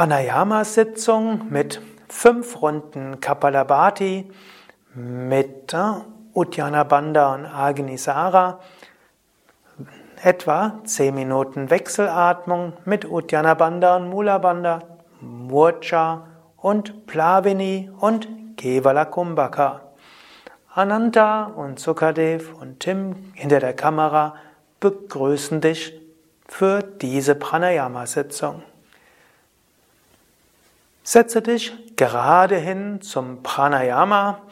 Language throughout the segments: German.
Pranayama-Sitzung mit fünf Runden Kapalabhati mit äh, Uddiyana Bandha und Agnisara. Etwa zehn Minuten Wechselatmung mit Uddiyana Bandha und Mula Bandha, Murcha und Plavini und Kevala Kumbhaka. Ananta und Sukadev und Tim hinter der Kamera begrüßen dich für diese Pranayama-Sitzung. Setze dich gerade hin zum Pranayama.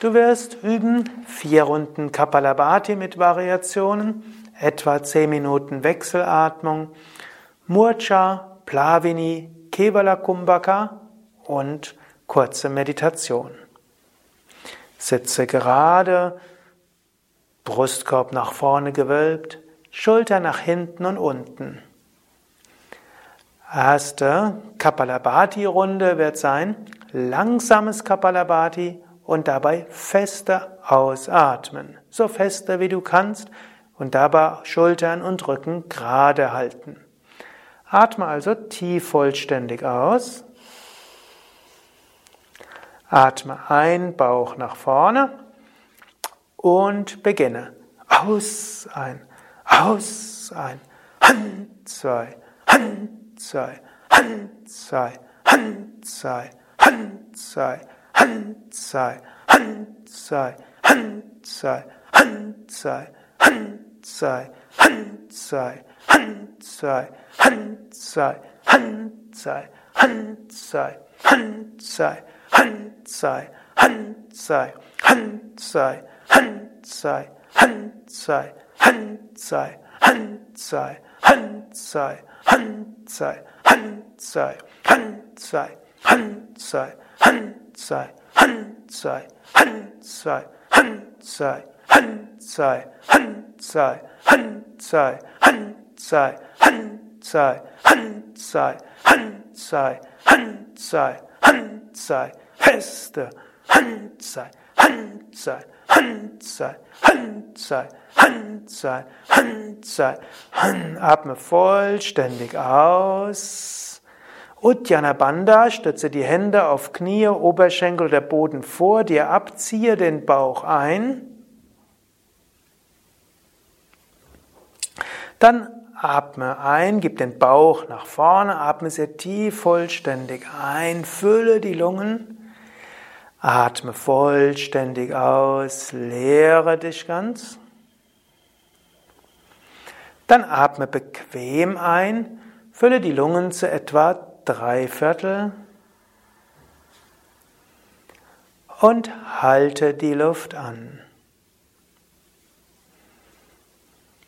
Du wirst üben vier Runden Kapalabhati mit Variationen, etwa zehn Minuten Wechselatmung, Murcha, Plavini, Kevala Kumbhaka und kurze Meditation. Sitze gerade, Brustkorb nach vorne gewölbt, Schulter nach hinten und unten. Erste Kapalabhati-Runde wird sein langsames Kapalabhati und dabei feste ausatmen. So feste wie du kannst und dabei Schultern und Rücken gerade halten. Atme also tief vollständig aus. Atme ein, Bauch nach vorne und beginne. Aus, ein, aus, ein, Hand, zwei, Hand, zwei, Hand, zwei, Hand, zwei, Hand, zwei, Hand, zwei, Hand, zwei, Hand, zwei, Hand, zwei, Hand, zwei, Hand, zwei, Hand, zwei, Hand, zwei, Hand, sei, Hand sei, Hand sei, Hand sei, Hand sei, Hand sei, Hand sei, Hand sei, Hand sei, Hand sei, Hand sei, Hand sei, Hand sei, Hand sei, Hand sei, Hand sei, Hand sei, feste Hand sei, Hand sei, Hand sei, sei. Atme vollständig aus. Uddiyana Bandha, stütze die Hände auf Knie, Oberschenkel oder Boden vor dir ab, ziehe den Bauch ein. Dann atme ein, gib den Bauch nach vorne, atme sehr tief vollständig ein, fülle die Lungen. Atme vollständig aus, leere dich ganz. Dann atme bequem ein, fülle die Lungen zu etwa drei Viertel und halte die Luft an.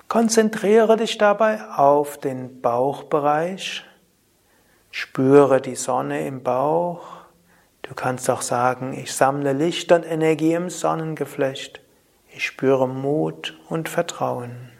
Konzentriere dich dabei auf den Bauchbereich, spüre die Sonne im Bauch. Du kannst auch sagen, ich sammle Licht und Energie im Sonnengeflecht. Ich spüre Mut und Vertrauen.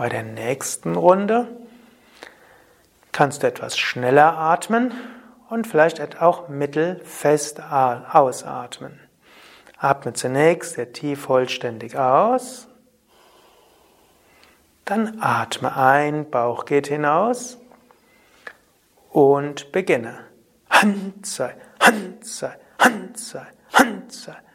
Bei der nächsten Runde kannst du etwas schneller atmen und vielleicht auch mittelfest ausatmen. Atme zunächst sehr tief vollständig aus. Dann atme ein, Bauch geht hinaus und beginne.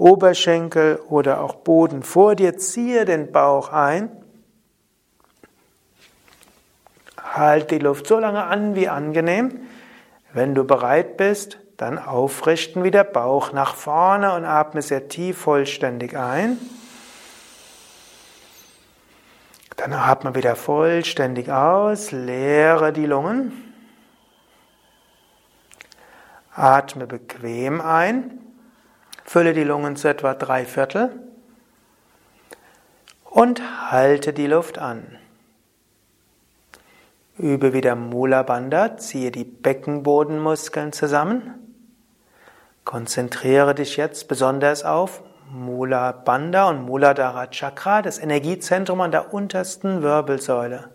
Oberschenkel oder auch Boden vor dir. Ziehe den Bauch ein. Halt die Luft so lange an wie angenehm. Wenn du bereit bist, dann aufrichten wieder Bauch nach vorne und atme sehr tief vollständig ein. Dann atme wieder vollständig aus, leere die Lungen. Atme bequem ein, fülle die Lungen zu etwa drei Viertel und halte die Luft an. Übe wieder Mula Bandha, ziehe die Beckenbodenmuskeln zusammen. Konzentriere dich jetzt besonders auf Mula Bandha und Muladhara Chakra, das Energiezentrum an der untersten Wirbelsäule.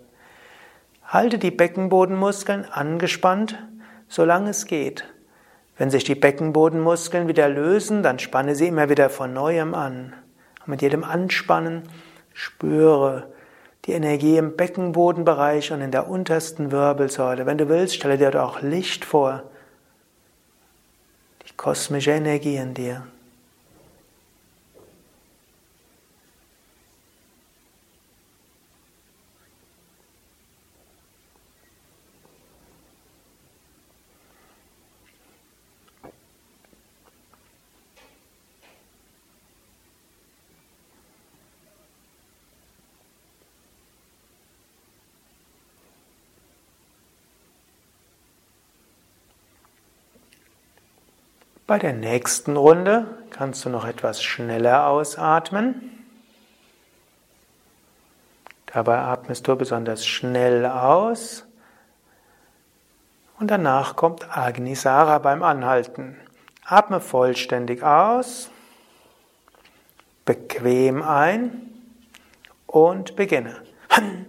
Halte die Beckenbodenmuskeln angespannt, solange es geht. Wenn sich die Beckenbodenmuskeln wieder lösen, dann spanne sie immer wieder von neuem an. Und mit jedem Anspannen spüre die Energie im Beckenbodenbereich und in der untersten Wirbelsäule. Wenn du willst, stelle dir auch Licht vor. Die kosmische Energie in dir. Bei der nächsten Runde kannst du noch etwas schneller ausatmen. Dabei atmest du besonders schnell aus. Und danach kommt Agnisara beim Anhalten. Atme vollständig aus, bequem ein und beginne. Han,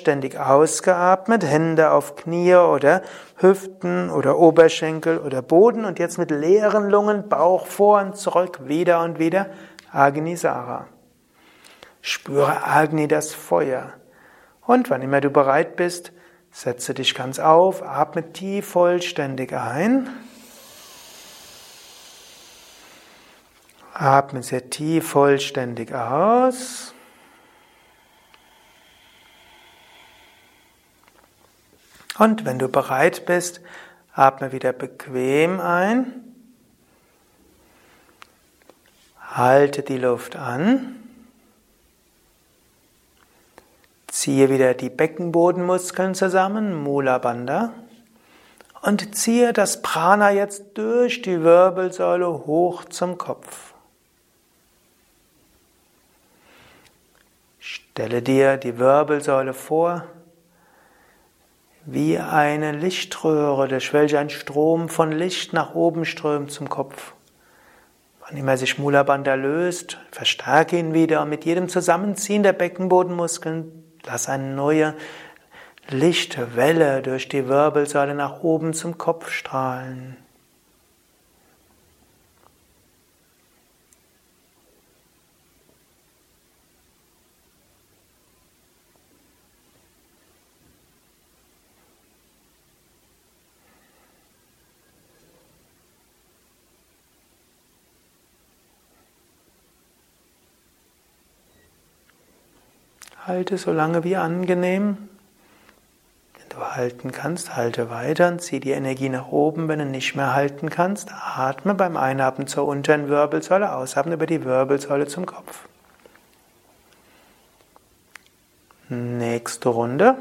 vollständig ausgeatmet, Hände auf Knie oder Hüften oder Oberschenkel oder Boden und jetzt mit leeren Lungen Bauch vor und zurück, wieder und wieder Agni Sara. Spüre Agni das Feuer. Und wann immer du bereit bist, setze dich ganz auf, atme tief vollständig ein. Atme sehr tief vollständig aus. Und wenn du bereit bist, atme wieder bequem ein. Halte die Luft an. Ziehe wieder die Beckenbodenmuskeln zusammen, Mula Bandha. Und ziehe das Prana jetzt durch die Wirbelsäule hoch zum Kopf. Stelle dir die Wirbelsäule vor wie eine Lichtröhre, durch welche ein Strom von Licht nach oben strömt zum Kopf. Wann immer sich Mula Bandha löst, verstärke ihn wieder und mit jedem Zusammenziehen der Beckenbodenmuskeln lass eine neue Lichtwelle durch die Wirbelsäule nach oben zum Kopf strahlen. Halte so lange wie angenehm. Wenn du halten kannst, halte weiter und zieh die Energie nach oben. Wenn du nicht mehr halten kannst, atme beim Einatmen zur unteren Wirbelsäule, Ausatmen über die Wirbelsäule zum Kopf. Nächste Runde.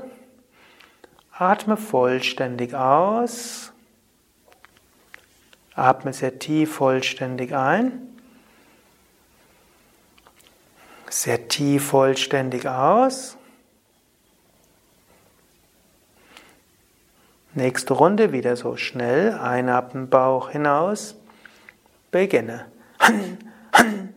Atme vollständig aus. Atme sehr tief vollständig ein. Sehr tief vollständig aus. Nächste Runde wieder so schnell. Einatmen, Bauch hinaus. Beginne. Han, han,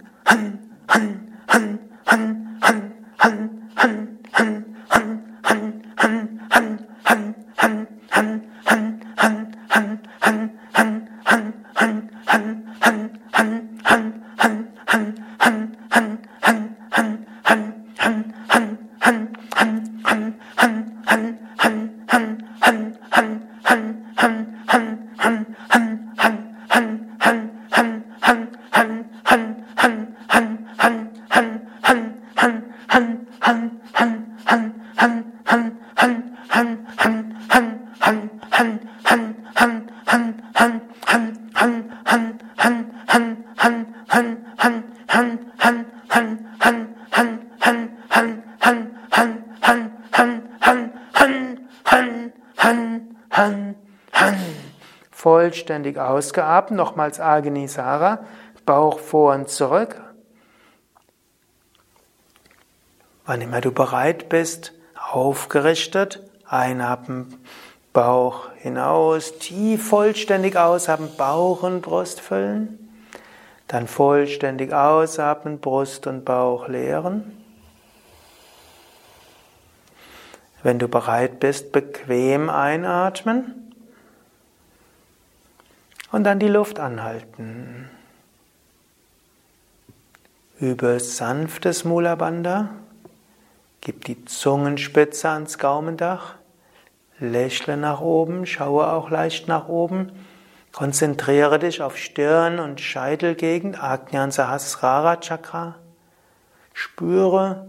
Vollständig ausgeatmet, nochmals Agnisara, Bauch vor und zurück. Wann immer du bereit bist, aufgerichtet, einatmen, Bauch hinaus, tief vollständig ausatmen, Bauch und Brust füllen. Dann vollständig ausatmen, Brust und Bauch leeren. Wenn du bereit bist, bequem einatmen und dann die Luft anhalten. Übe sanftes Mula Bandha. Gib die Zungenspitze ans Gaumendach. Lächle nach oben, schaue auch leicht nach oben. Konzentriere dich auf Stirn und Scheitelgegend, Ajnan Sahasrara Chakra. Spüre,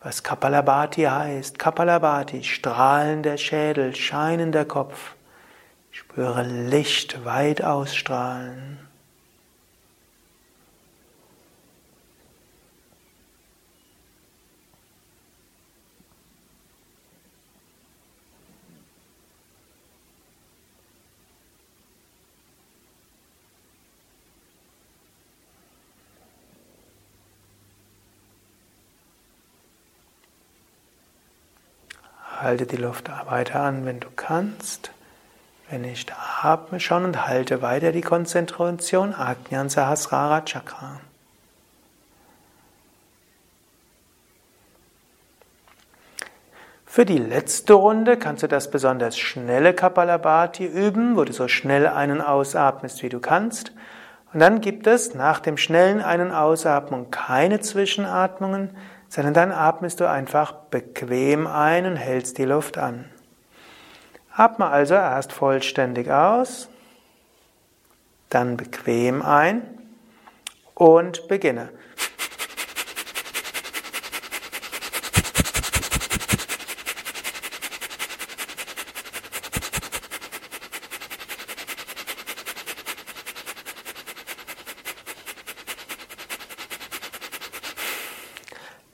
was Kapalabhati heißt. Kapalabhati, strahlender Schädel, scheinender Kopf. Spüre Licht weit ausstrahlen. Halte die Luft weiter an, wenn du kannst. Wenn nicht, atme schon und halte weiter die Konzentration Ajnan Sahasrara Chakra. Für die letzte Runde kannst du das besonders schnelle Kapalabhati üben, wo du so schnell einen ausatmest, wie du kannst. Und dann gibt es nach dem schnellen einen Ausatmung keine Zwischenatmungen, sondern dann atmest du einfach bequem ein und hältst die Luft an. Atme also erst vollständig aus, dann bequem ein und beginne.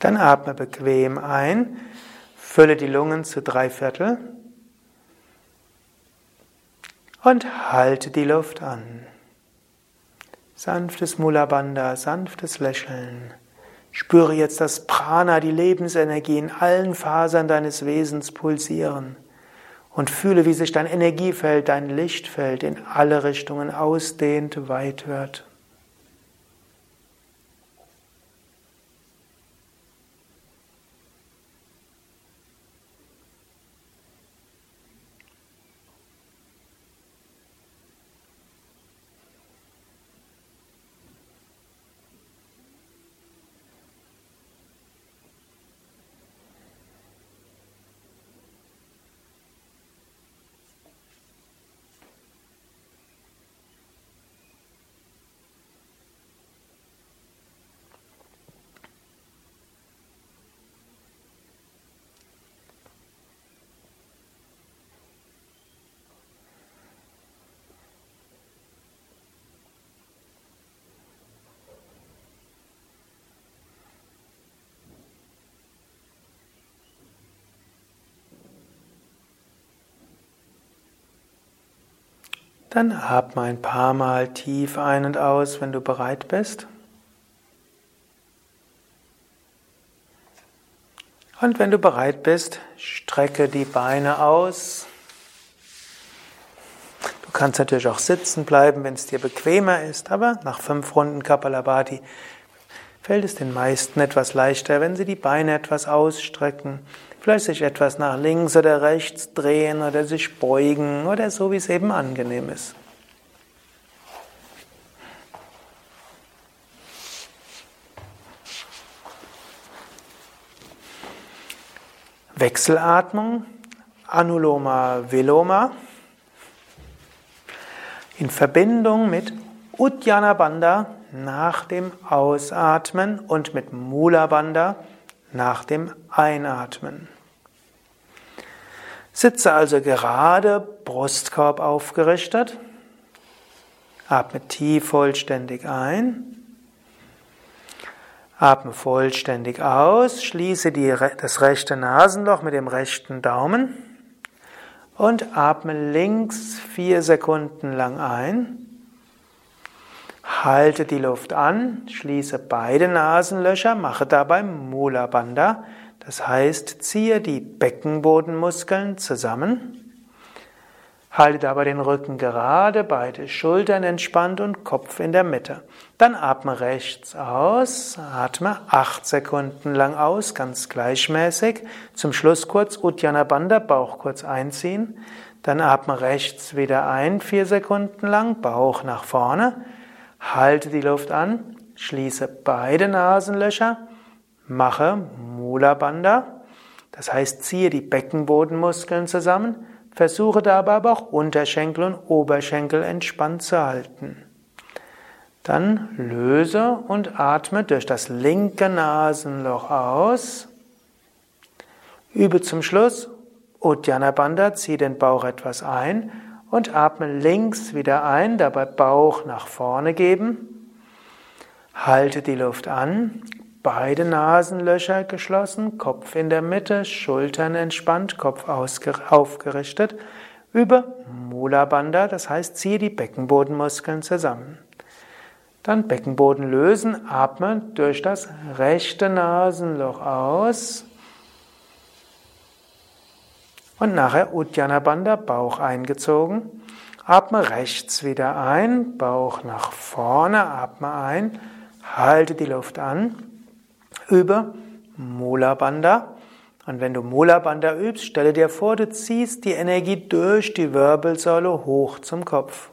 Dann atme bequem ein, fülle die Lungen zu drei Viertel und halte die Luft an. Sanftes Mulabanda, sanftes Lächeln. Spüre jetzt das Prana, die Lebensenergie in allen Fasern deines Wesens pulsieren und fühle, wie sich dein Energiefeld, dein Lichtfeld in alle Richtungen ausdehnt, weit wird. Dann atme ein paar Mal tief ein und aus, wenn du bereit bist. Und wenn du bereit bist, strecke die Beine aus. Du kannst natürlich auch sitzen bleiben, wenn es dir bequemer ist, aber nach fünf Runden Kapalabhati fällt es den meisten etwas leichter, wenn sie die Beine etwas ausstrecken, vielleicht sich etwas nach links oder rechts drehen oder sich beugen oder so, wie es eben angenehm ist. Wechselatmung, Anuloma Viloma, in Verbindung mit Uddiyana Bandha nach dem Ausatmen und mit Mula Bandha nach dem Einatmen. Sitze also gerade, Brustkorb aufgerichtet. Atme tief vollständig ein. Atme vollständig aus. Schließe die, das rechte Nasenloch mit dem rechten Daumen. Und atme links vier Sekunden lang ein. Halte die Luft an, schließe beide Nasenlöcher, mache dabei Mula Bandha, das heißt, ziehe die Beckenbodenmuskeln zusammen. Halte dabei den Rücken gerade, beide Schultern entspannt und Kopf in der Mitte. Dann atme rechts aus, atme acht Sekunden lang aus, ganz gleichmäßig. Zum Schluss kurz Uddiyana Bandha, Bauch kurz einziehen. Dann atme rechts wieder ein, vier Sekunden lang, Bauch nach vorne. Halte die Luft an, schließe beide Nasenlöcher, mache Mula Bandha, das heißt ziehe die Beckenbodenmuskeln zusammen, versuche dabei aber auch Unterschenkel und Oberschenkel entspannt zu halten. Dann löse und atme durch das linke Nasenloch aus. Übe zum Schluss Uddiyana Bandha, zieh den Bauch etwas ein und atme links wieder ein, dabei Bauch nach vorne geben. Halte die Luft an, beide Nasenlöcher geschlossen, Kopf in der Mitte, Schultern entspannt, Kopf aufgerichtet. Über Mula Bandha, das heißt, ziehe die Beckenbodenmuskeln zusammen. Dann Beckenboden lösen, atme durch das rechte Nasenloch aus. Und nachher Uddiyana Bandha, Bauch eingezogen. Atme rechts wieder ein, Bauch nach vorne, atme ein, halte die Luft an, übe Mula Bandha. Und wenn du Mula Bandha übst, stelle dir vor, du ziehst die Energie durch die Wirbelsäule hoch zum Kopf.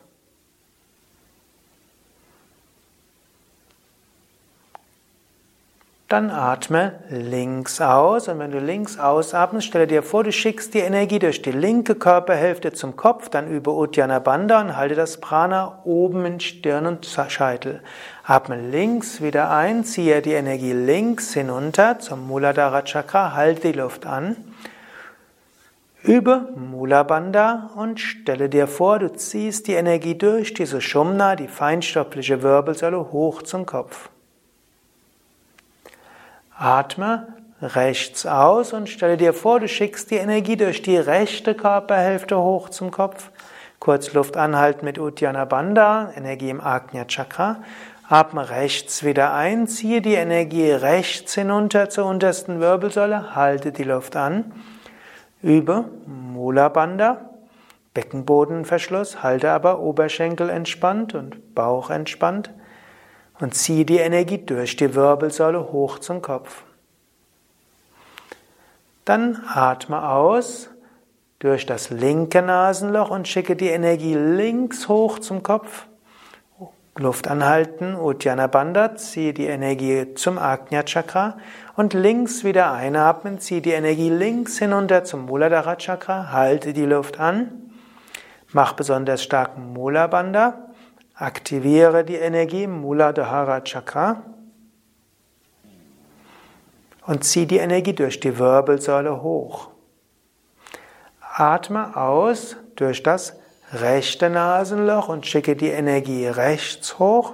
Dann atme links aus und wenn du links ausatmest, stelle dir vor, du schickst die Energie durch die linke Körperhälfte zum Kopf, dann über Uddiyana Bandha und halte das Prana oben in Stirn und Scheitel. Atme links wieder ein, ziehe die Energie links hinunter zum Muladhara Chakra, halte die Luft an. Übe Mula Bandha und stelle dir vor, du ziehst die Energie durch diese Shumna, die feinstoffliche Wirbelsäule, hoch zum Kopf. Atme rechts aus und stelle dir vor, du schickst die Energie durch die rechte Körperhälfte hoch zum Kopf. Kurz Luft anhalten mit Uddiyana Bandha, Energie im Agnya Chakra. Atme rechts wieder ein, ziehe die Energie rechts hinunter zur untersten Wirbelsäule, halte die Luft an. Übe Mula Bandha, Beckenbodenverschluss, halte aber Oberschenkel entspannt und Bauch entspannt und ziehe die Energie durch die Wirbelsäule hoch zum Kopf. Dann atme aus durch das linke Nasenloch und schicke die Energie links hoch zum Kopf. Luft anhalten, Uddiyana Bandha, ziehe die Energie zum Agnya Chakra und links wieder einatmen, ziehe die Energie links hinunter zum Muladhara Chakra, halte die Luft an, mach besonders starken Mula Bandha Aktiviere die Energie Muladhara Chakra und zieh die Energie durch die Wirbelsäule hoch. Atme aus durch das rechte Nasenloch und schicke die Energie rechts hoch.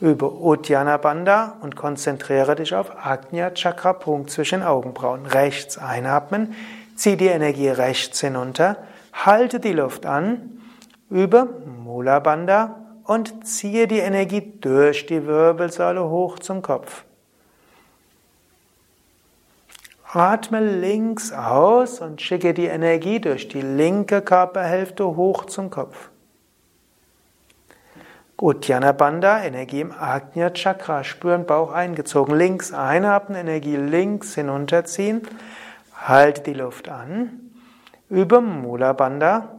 Übe Uddiyana Bandha und konzentriere dich auf Agnya Chakra Punkt zwischen Augenbrauen. Rechts einatmen, zieh die Energie rechts hinunter, halte die Luft an über Mula Bandha und ziehe die Energie durch die Wirbelsäule hoch zum Kopf. Atme links aus und schicke die Energie durch die linke Körperhälfte hoch zum Kopf. Uddiyana Bandha, Energie im Agnya Chakra, spüren Bauch eingezogen. Links einatmen, Energie links hinunterziehen. Halte die Luft an. Über Mula Bandha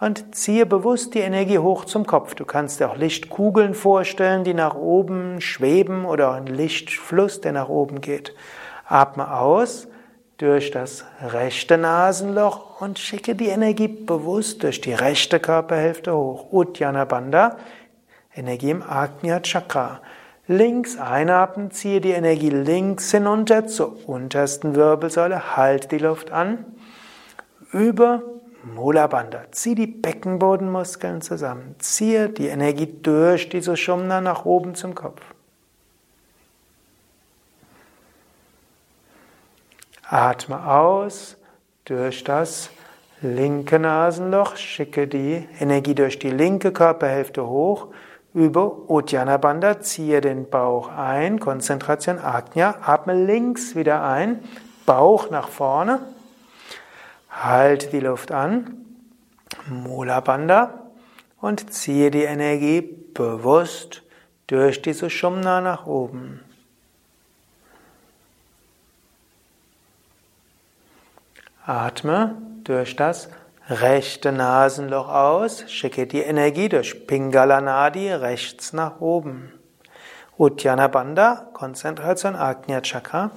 und ziehe bewusst die Energie hoch zum Kopf. Du kannst dir auch Lichtkugeln vorstellen, die nach oben schweben oder ein Lichtfluss, der nach oben geht. Atme aus durch das rechte Nasenloch und schicke die Energie bewusst durch die rechte Körperhälfte hoch. Uddiyana Bandha, Energie im Agnya Chakra. Links einatmen, ziehe die Energie links hinunter zur untersten Wirbelsäule, halte die Luft an. Über Mula Bandha. Zieh die Beckenbodenmuskeln zusammen. Ziehe die Energie durch die Sushumna nach oben zum Kopf. Atme aus durch das linke Nasenloch. Schicke die Energie durch die linke Körperhälfte hoch. Über Uddiyana Bandha. Ziehe den Bauch ein. Konzentration Ajna. Atme links wieder ein. Bauch nach vorne. Halte die Luft an, Mula Bandha und ziehe die Energie bewusst durch die Sushumna nach oben. Atme durch das rechte Nasenloch aus, schicke die Energie durch Pingala Nadi rechts nach oben. Uddiyana Bandha, Konzentration Agnya Chakra.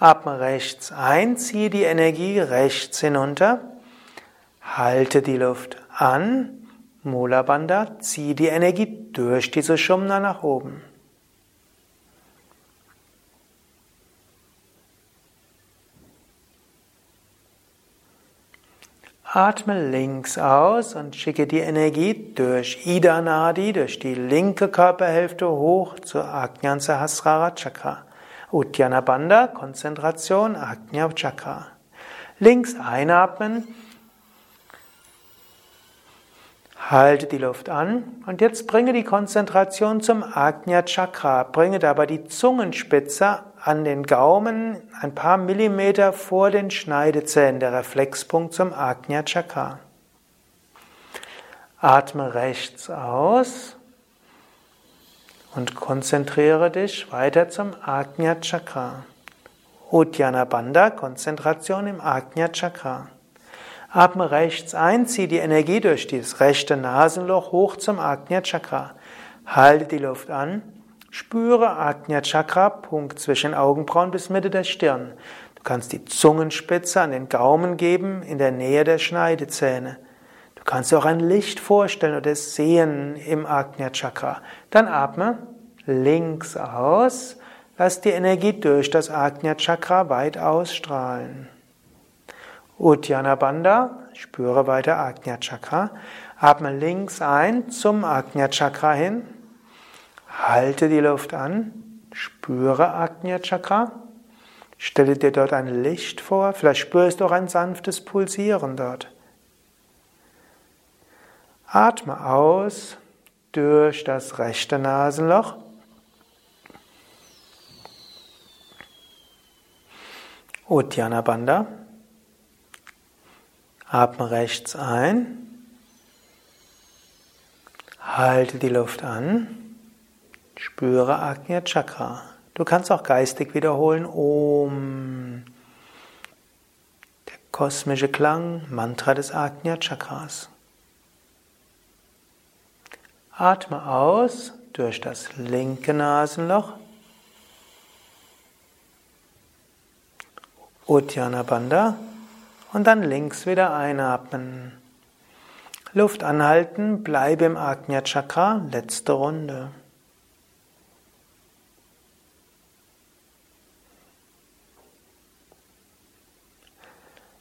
Atme rechts ein, ziehe die Energie rechts hinunter, halte die Luft an, Mula Bandha, ziehe die Energie durch diese Sushumna nach oben. Atme links aus und schicke die Energie durch Ida Nadi, durch die linke Körperhälfte hoch zur Ajnan Sahasrara Chakra. Uddiyana Bandha, Konzentration, Ajna Chakra. Links einatmen, halte die Luft an und jetzt bringe die Konzentration zum Ajna Chakra. Bringe dabei die Zungenspitze an den Gaumen ein paar Millimeter vor den Schneidezähnen, der Reflexpunkt zum Ajna Chakra. Atme rechts aus und konzentriere dich weiter zum Ajna Chakra. Uddiyana Bandha, Konzentration im Ajna Chakra. Atme rechts ein, zieh die Energie durch das rechte Nasenloch hoch zum Ajna Chakra. Halte die Luft an, spüre Ajna Chakra, Punkt zwischen Augenbrauen bis Mitte der Stirn. Du kannst die Zungenspitze an den Gaumen geben, in der Nähe der Schneidezähne. Du kannst dir auch ein Licht vorstellen oder sehen im Ajna Chakra. Dann atme links aus. Lass die Energie durch das Ajna Chakra weit ausstrahlen. Uddiyana Bandha, spüre weiter Ajna Chakra. Atme links ein zum Ajna Chakra hin. Halte die Luft an. Spüre Ajna Chakra. Stelle dir dort ein Licht vor. Vielleicht spürst du auch ein sanftes Pulsieren dort. Atme aus durch das rechte Nasenloch. Uddiyana Bandha. Atme rechts ein. Halte die Luft an. Spüre Agnya Chakra. Du kannst auch geistig wiederholen Om. Der kosmische Klang, Mantra des Agnya Chakras. Atme aus durch das linke Nasenloch. Uddiyana Bandha und dann links wieder einatmen. Luft anhalten, bleibe im Ajna Chakra, letzte Runde.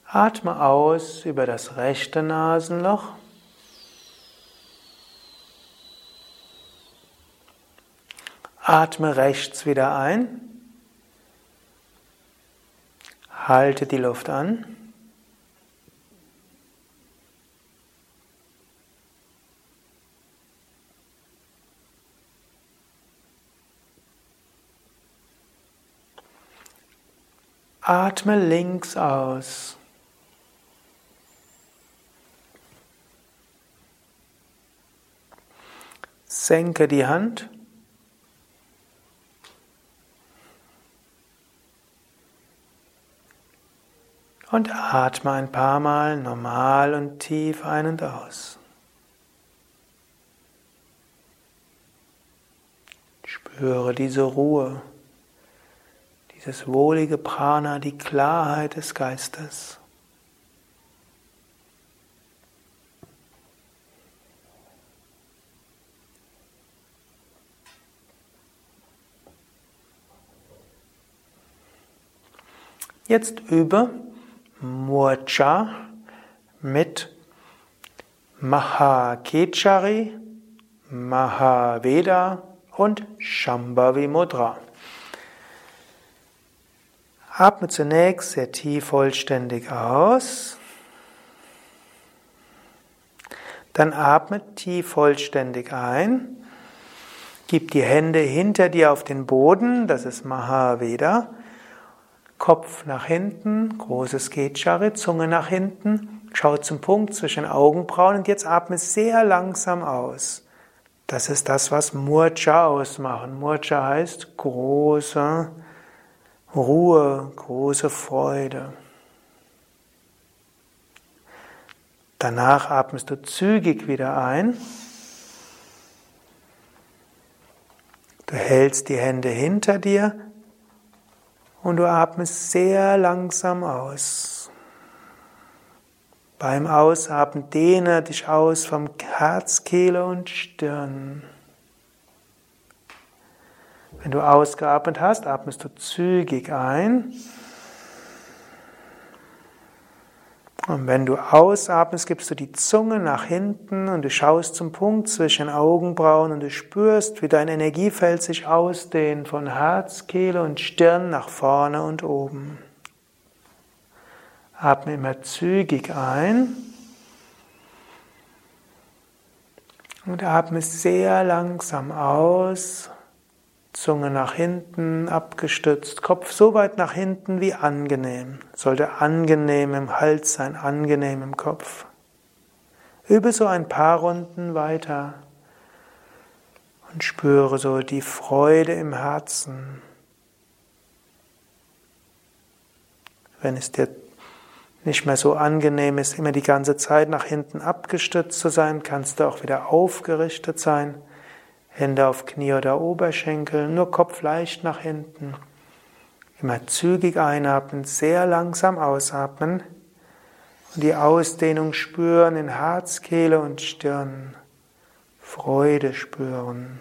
Atme aus über das rechte Nasenloch. Atme rechts wieder ein. Halte die Luft an. Atme links aus. Senke die Hand. Und atme ein paar Mal normal und tief ein und aus. Spüre diese Ruhe, dieses wohlige Prana, die Klarheit des Geistes. Jetzt übe Murcha mit Mahakechari, Mahaveda und Shambhavi Mudra. Atme zunächst sehr tief vollständig aus. Dann atme tief vollständig ein. Gib die Hände hinter dir auf den Boden, das ist Mahaveda. Kopf nach hinten, großes Gechari, Zunge nach hinten. Schau zum Punkt zwischen Augenbrauen und jetzt atme sehr langsam aus. Das ist das, was Murcha ausmachen. Murcha heißt große Ruhe, große Freude. Danach atmest du zügig wieder ein. Du hältst die Hände hinter dir und du atmest sehr langsam aus. Beim Ausatmen dehne dich aus vom Herz, Kehle und Stirn. Wenn du ausgeatmet hast, atmest du zügig ein. Und wenn du ausatmest, gibst du die Zunge nach hinten und du schaust zum Punkt zwischen Augenbrauen und du spürst, wie dein Energiefeld sich ausdehnt von Herz, Kehle und Stirn nach vorne und oben. Atme immer zügig ein und atme sehr langsam aus. Zunge nach hinten, abgestützt, Kopf so weit nach hinten wie angenehm. Sollte angenehm im Hals sein, angenehm im Kopf. Übe so ein paar Runden weiter und spüre so die Freude im Herzen. Wenn es dir nicht mehr so angenehm ist, immer die ganze Zeit nach hinten abgestützt zu sein, kannst du auch wieder aufgerichtet sein. Hände auf Knie oder Oberschenkel, nur Kopf leicht nach hinten. Immer zügig einatmen, sehr langsam ausatmen und die Ausdehnung spüren in Herz, Kehle und Stirn. Freude spüren.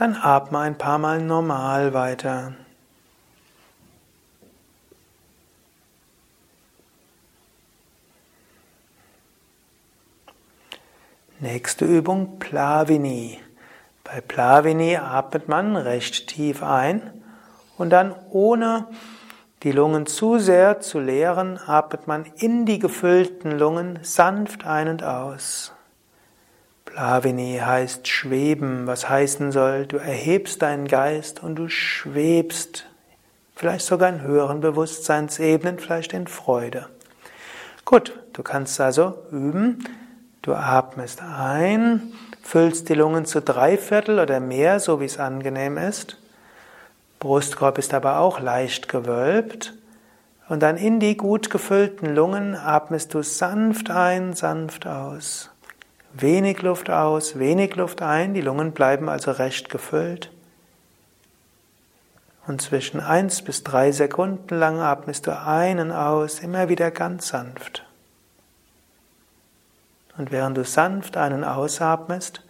Dann atme ein paar Mal normal weiter. Nächste Übung Plavini. Bei Plavini atmet man recht tief ein und dann ohne die Lungen zu sehr zu leeren, atmet man in die gefüllten Lungen sanft ein und aus. Plavini heißt schweben, was heißen soll, du erhebst deinen Geist und du schwebst, vielleicht sogar in höheren Bewusstseinsebenen, vielleicht in Freude. Gut, du kannst also üben, du atmest ein, füllst die Lungen zu drei Viertel oder mehr, so wie es angenehm ist. Brustkorb ist aber auch leicht gewölbt. Und dann in die gut gefüllten Lungen atmest du sanft ein, sanft aus. Wenig Luft aus, wenig Luft ein, die Lungen bleiben also recht gefüllt. Und zwischen eins bis drei Sekunden lang atmest du einen aus, immer wieder ganz sanft. Und während du sanft einen ausatmest,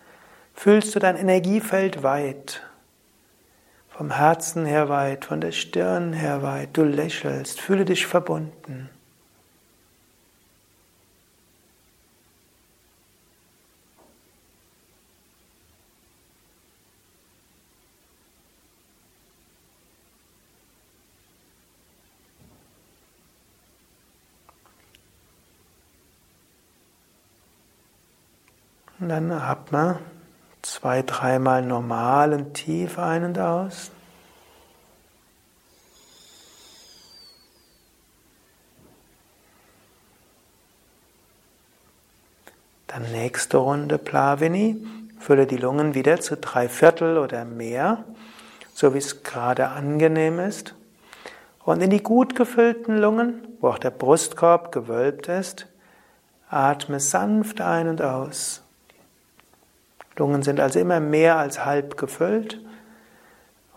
fühlst du dein Energiefeld weit. Vom Herzen her weit, von der Stirn her weit. Du lächelst, fühle dich verbunden. Und dann atme zwei, dreimal normal und tief ein und aus. Dann nächste Runde Plavini. Fülle die Lungen wieder zu drei Viertel oder mehr, so wie es gerade angenehm ist. Und in die gut gefüllten Lungen, wo auch der Brustkorb gewölbt ist, atme sanft ein und aus. Lungen sind also immer mehr als halb gefüllt.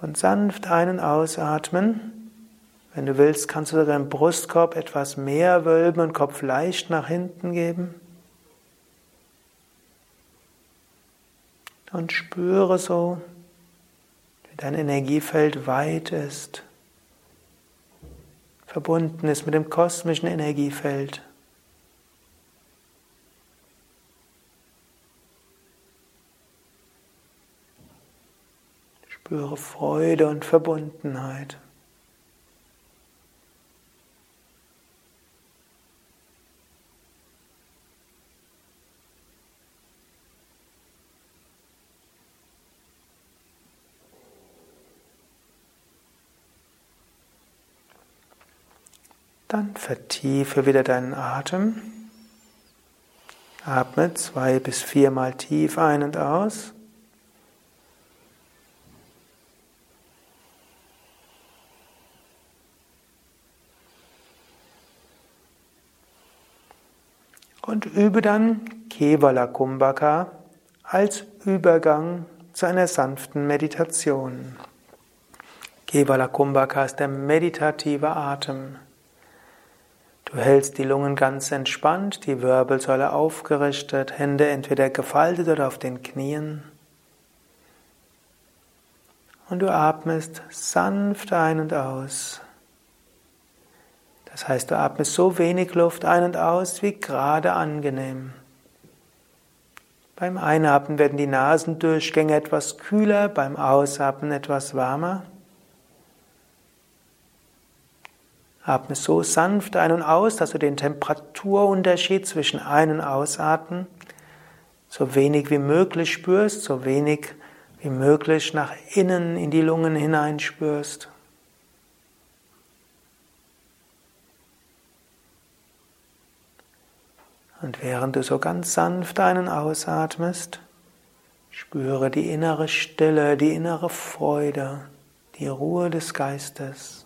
Und sanft ein- und ausatmen. Wenn du willst, kannst du deinen Brustkorb etwas mehr wölben und Kopf leicht nach hinten geben. Und spüre so, wie dein Energiefeld weit ist, verbunden ist mit dem kosmischen Energiefeld. Spüre Freude und Verbundenheit. Dann vertiefe wieder deinen Atem. Atme zwei bis viermal tief ein und aus. Und übe dann Kevala Kumbhaka als Übergang zu einer sanften Meditation. Kevala Kumbhaka ist der meditative Atem. Du hältst die Lungen ganz entspannt, die Wirbelsäule aufgerichtet, Hände entweder gefaltet oder auf den Knien. Und du atmest sanft ein und aus. Das heißt, du atmest so wenig Luft ein und aus wie gerade angenehm. Beim Einatmen werden die Nasendurchgänge etwas kühler, beim Ausatmen etwas wärmer. Atme so sanft ein und aus, dass du den Temperaturunterschied zwischen Ein- und Ausatmen so wenig wie möglich spürst, so wenig wie möglich nach innen in die Lungen hineinspürst. Und während du so ganz sanft einen ausatmest, spüre die innere Stille, die innere Freude, die Ruhe des Geistes.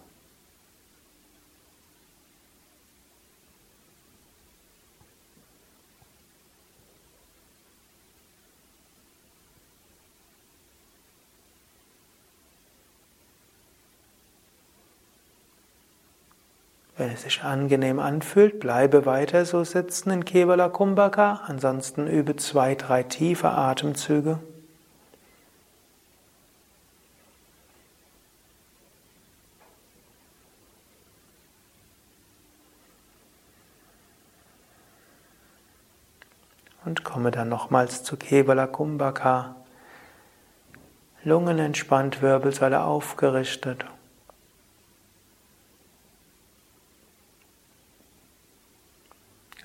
Wenn es sich angenehm anfühlt, bleibe weiter so sitzen in Kevala Kumbhaka, ansonsten übe zwei, drei tiefe Atemzüge. Und komme dann nochmals zu Kevala Kumbhaka. Lungen entspannt, Wirbelsäule aufgerichtet.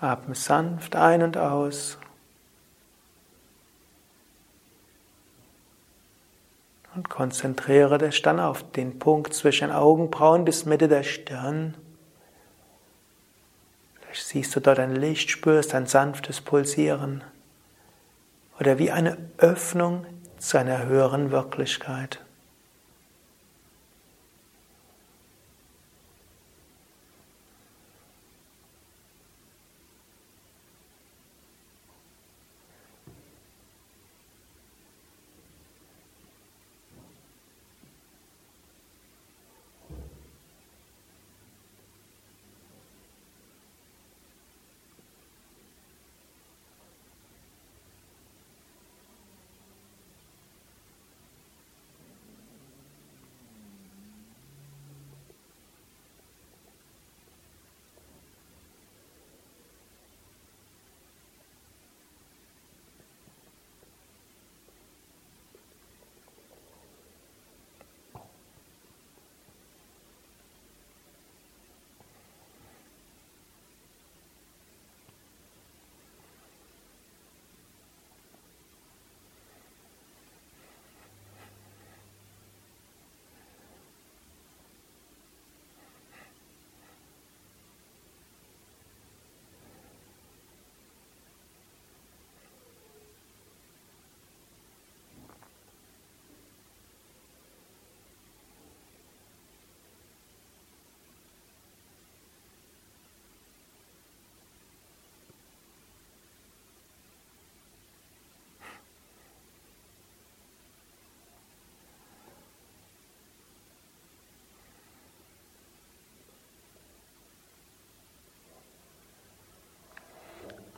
Atme sanft ein und aus. Und konzentriere dich dann auf den Punkt zwischen Augenbrauen bis Mitte der Stirn. Vielleicht siehst du dort ein Licht, spürst ein sanftes Pulsieren oder wie eine Öffnung zu einer höheren Wirklichkeit.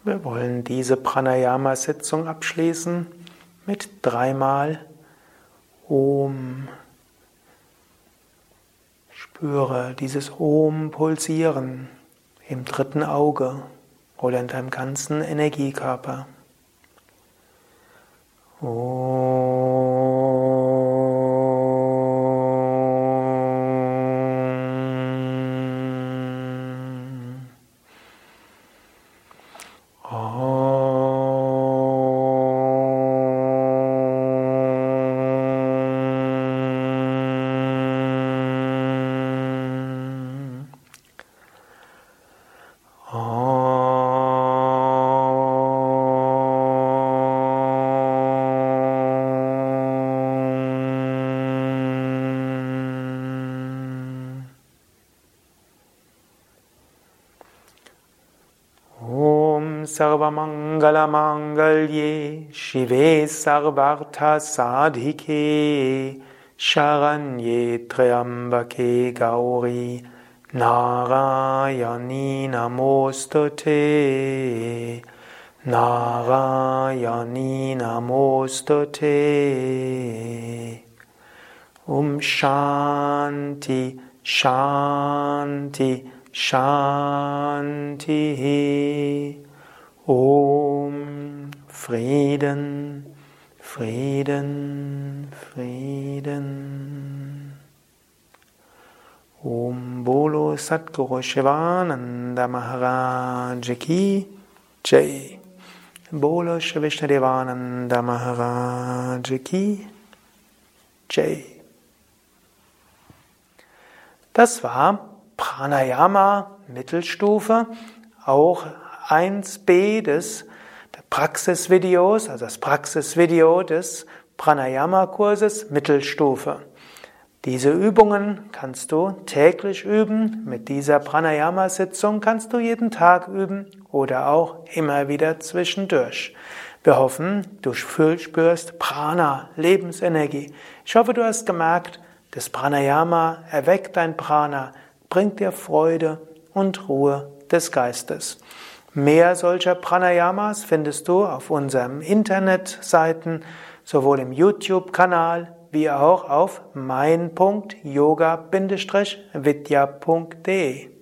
Wir wollen diese Pranayama-Sitzung abschließen mit dreimal Om. Spüre dieses Om pulsieren im dritten Auge oder in deinem ganzen Energiekörper. Om. सर्वमङ्गलमाङ्गल्ये शिवे सर्वार्थसाधिके शरण्ये त्र्यम्बके गौरी नारायणी नमोऽस्तु ते नारायणी नमोऽस्तु ते ॐ शान्ति शान्ति शान्तिः Om Frieden, Frieden, Frieden. Om Bolo Satguru Shivananda Maharaj Ki Jai. Bolo Shivishnadevananda Maharaj Ki Jai. Das war Pranayama Mittelstufe, auch 1b des Praxisvideos, also das Praxisvideo des Pranayama-Kurses Mittelstufe. Diese Übungen kannst du täglich üben. Mit dieser Pranayama-Sitzung kannst du jeden Tag üben oder auch immer wieder zwischendurch. Wir hoffen, du spürst Prana, Lebensenergie. Ich hoffe, du hast gemerkt, das Pranayama erweckt dein Prana, bringt dir Freude und Ruhe des Geistes. Mehr solcher Pranayamas findest du auf unseren Internetseiten, sowohl im YouTube-Kanal wie auch auf mein.yoga-vidya.de.